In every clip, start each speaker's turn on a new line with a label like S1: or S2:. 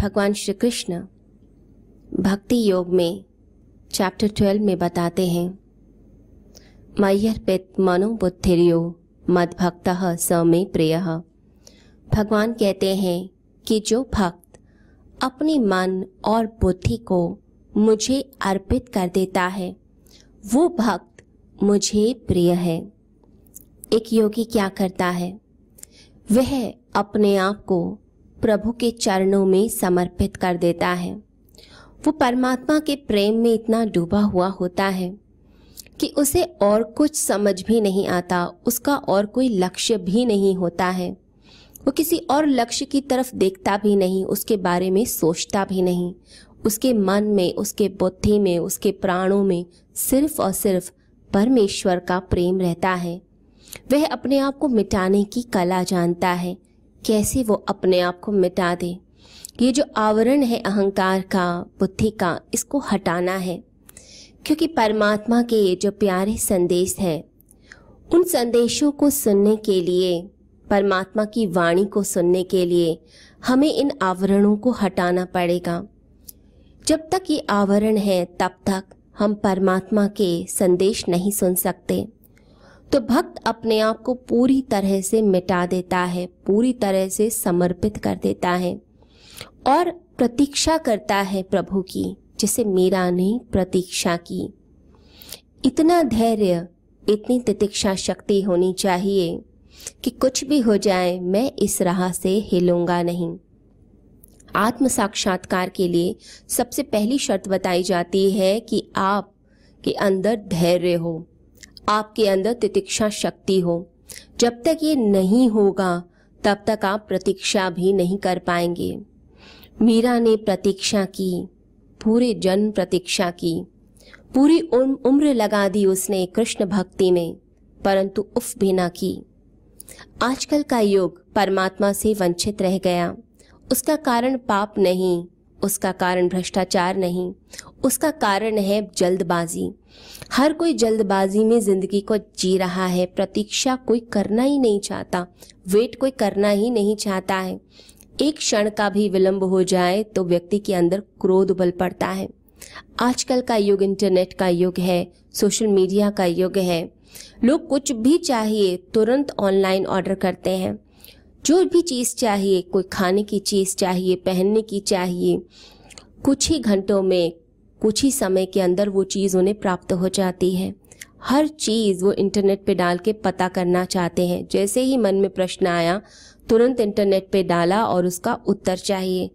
S1: भगवान श्री कृष्ण भक्ति योग में चैप्टर ट्वेल्व में बताते हैं मय्यर पित मनो मद भक्त स में प्रिय। भगवान कहते हैं कि जो भक्त अपनी मन और बुद्धि को मुझे अर्पित कर देता है, वो भक्त मुझे प्रिय है। एक योगी क्या करता है? वह अपने आप को प्रभु के चरणों में समर्पित कर देता है। वो परमात्मा के प्रेम में इतना डूबा हुआ होता है कि उसे और कुछ समझ भी नहीं आता, उसका और कोई लक्ष्य भी नहीं होता है। वो किसी और लक्ष्य की तरफ़ देखता भी नहीं, उसके बारे में सोचता भी नहीं। उसके मन में, उसके बुद्धि में, उसके प्राणों में सिर्फ़ और सिर्फ़ परमेश्वर का प्रेम रहता है। वह अपने आप को मिटाने की कला जानता है कैसे वो अपने आप को मिटा दे। ये जो आवरण है अहंकार का, बुद्धि का, इसको हटाना है। क्योंकि परमात्मा के ये जो प्यारे संदेश हैं, उन संदेशों को सुनने के लिए, परमात्मा की वाणी को सुनने के लिए हमें इन आवरणों को हटाना पड़ेगा। जब तक ये आवरण है, तब तक हम परमात्मा के संदेश नहीं सुन सकते। तो भक्त अपने आप को पूरी तरह से मिटा देता है, पूरी तरह से समर्पित कर देता है और प्रतीक्षा करता है प्रभु की, जिसे मीरा ने प्रतीक्षा की। इतना धैर्य, इतनी तितिक्षा शक्ति होनी चाहिए कि कुछ भी हो जाए, मैं इस राह से हिलूँगा नहीं। आत्म साक्षात्कार के लिए सबसे पहली शर्त बताई जाती है कि आप के अंदर धैर्य हो। आपके अंदर तितिक्षा शक्ति हो। जब तक ये नहीं होगा, तब तक आप प्रतीक्षा भी नहीं कर पाएँगे। मीरा ने प्रतीक्षा की, पूरे जन्म प्रतीक्षा की। पूरी उम्र लगा दी उसने कृष्ण भक्ति में, परंतु उफ भी ना की। आजकल का युग परमात्मा से वंचित रह गया। उसका कारण पाप नहीं, उसका कारण भ्रष्टाचार नहीं। उसका कारण है जल्दबाजी। हर कोई जल्दबाजी में ज़िंदगी को जी रहा है, प्रतीक्षा कोई करना ही नहीं चाहता, वेट कोई करना ही नहीं चाहता है। एक क्षण का भी विलंब हो जाए तो व्यक्ति के अंदर क्रोध बल पड़ता है। आजकल का युग इंटरनेट का युग है, सोशल मीडिया का युग है। लोग कुछ भी चाहिए, तुरंत ऑनलाइन ऑर्डर करते हैं। जो भी चीज़ चाहिए, कोई खाने की चीज़ चाहिए, पहनने की चाहिए, कुछ ही घंटों में कुछ ही समय के अंदर वो चीज़ उन्हें प्राप्त हो जाती है। हर चीज़ वो इंटरनेट पे डाल के पता करना चाहते हैं। जैसे ही मन में प्रश्न आया, तुरंत इंटरनेट पे डाला और उसका उत्तर चाहिए।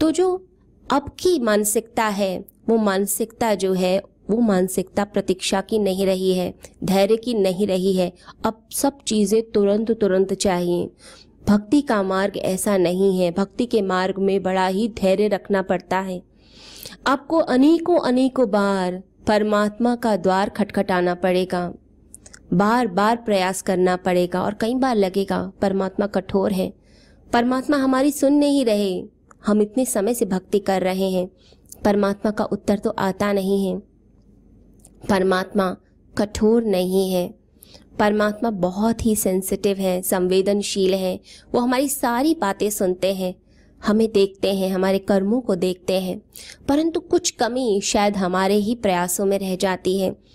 S1: तो जो अब की मानसिकता है, वो मानसिकता जो है, वो मानसिकता प्रतीक्षा की नहीं रही है, धैर्य की नहीं रही है। अब सब चीज़ें तुरंत तुरंत चाहिए। भक्ति का मार्ग ऐसा नहीं है। भक्ति के मार्ग में बड़ा ही धैर्य रखना पड़ता है। आपको अनेकों अनेकों बार परमात्मा का द्वार खटखटाना पड़ेगा। बार बार प्रयास करना पड़ेगा और कई बार लगेगा, परमात्मा कठोर है। परमात्मा हमारी सुन नहीं रहे। हम इतने समय से भक्ति कर रहे हैं। परमात्मा का उत्तर तो आता नहीं है। परमात्मा कठोर नहीं है। परमात्मा बहुत ही सेंसिटिव है, संवेदनशील है। वो हमारी सारी बातें सुनते हैं। हमें देखते हैं, हमारे कर्मों को देखते हैं। परंतु कुछ कमी शायद हमारे ही प्रयासों में रह जाती है।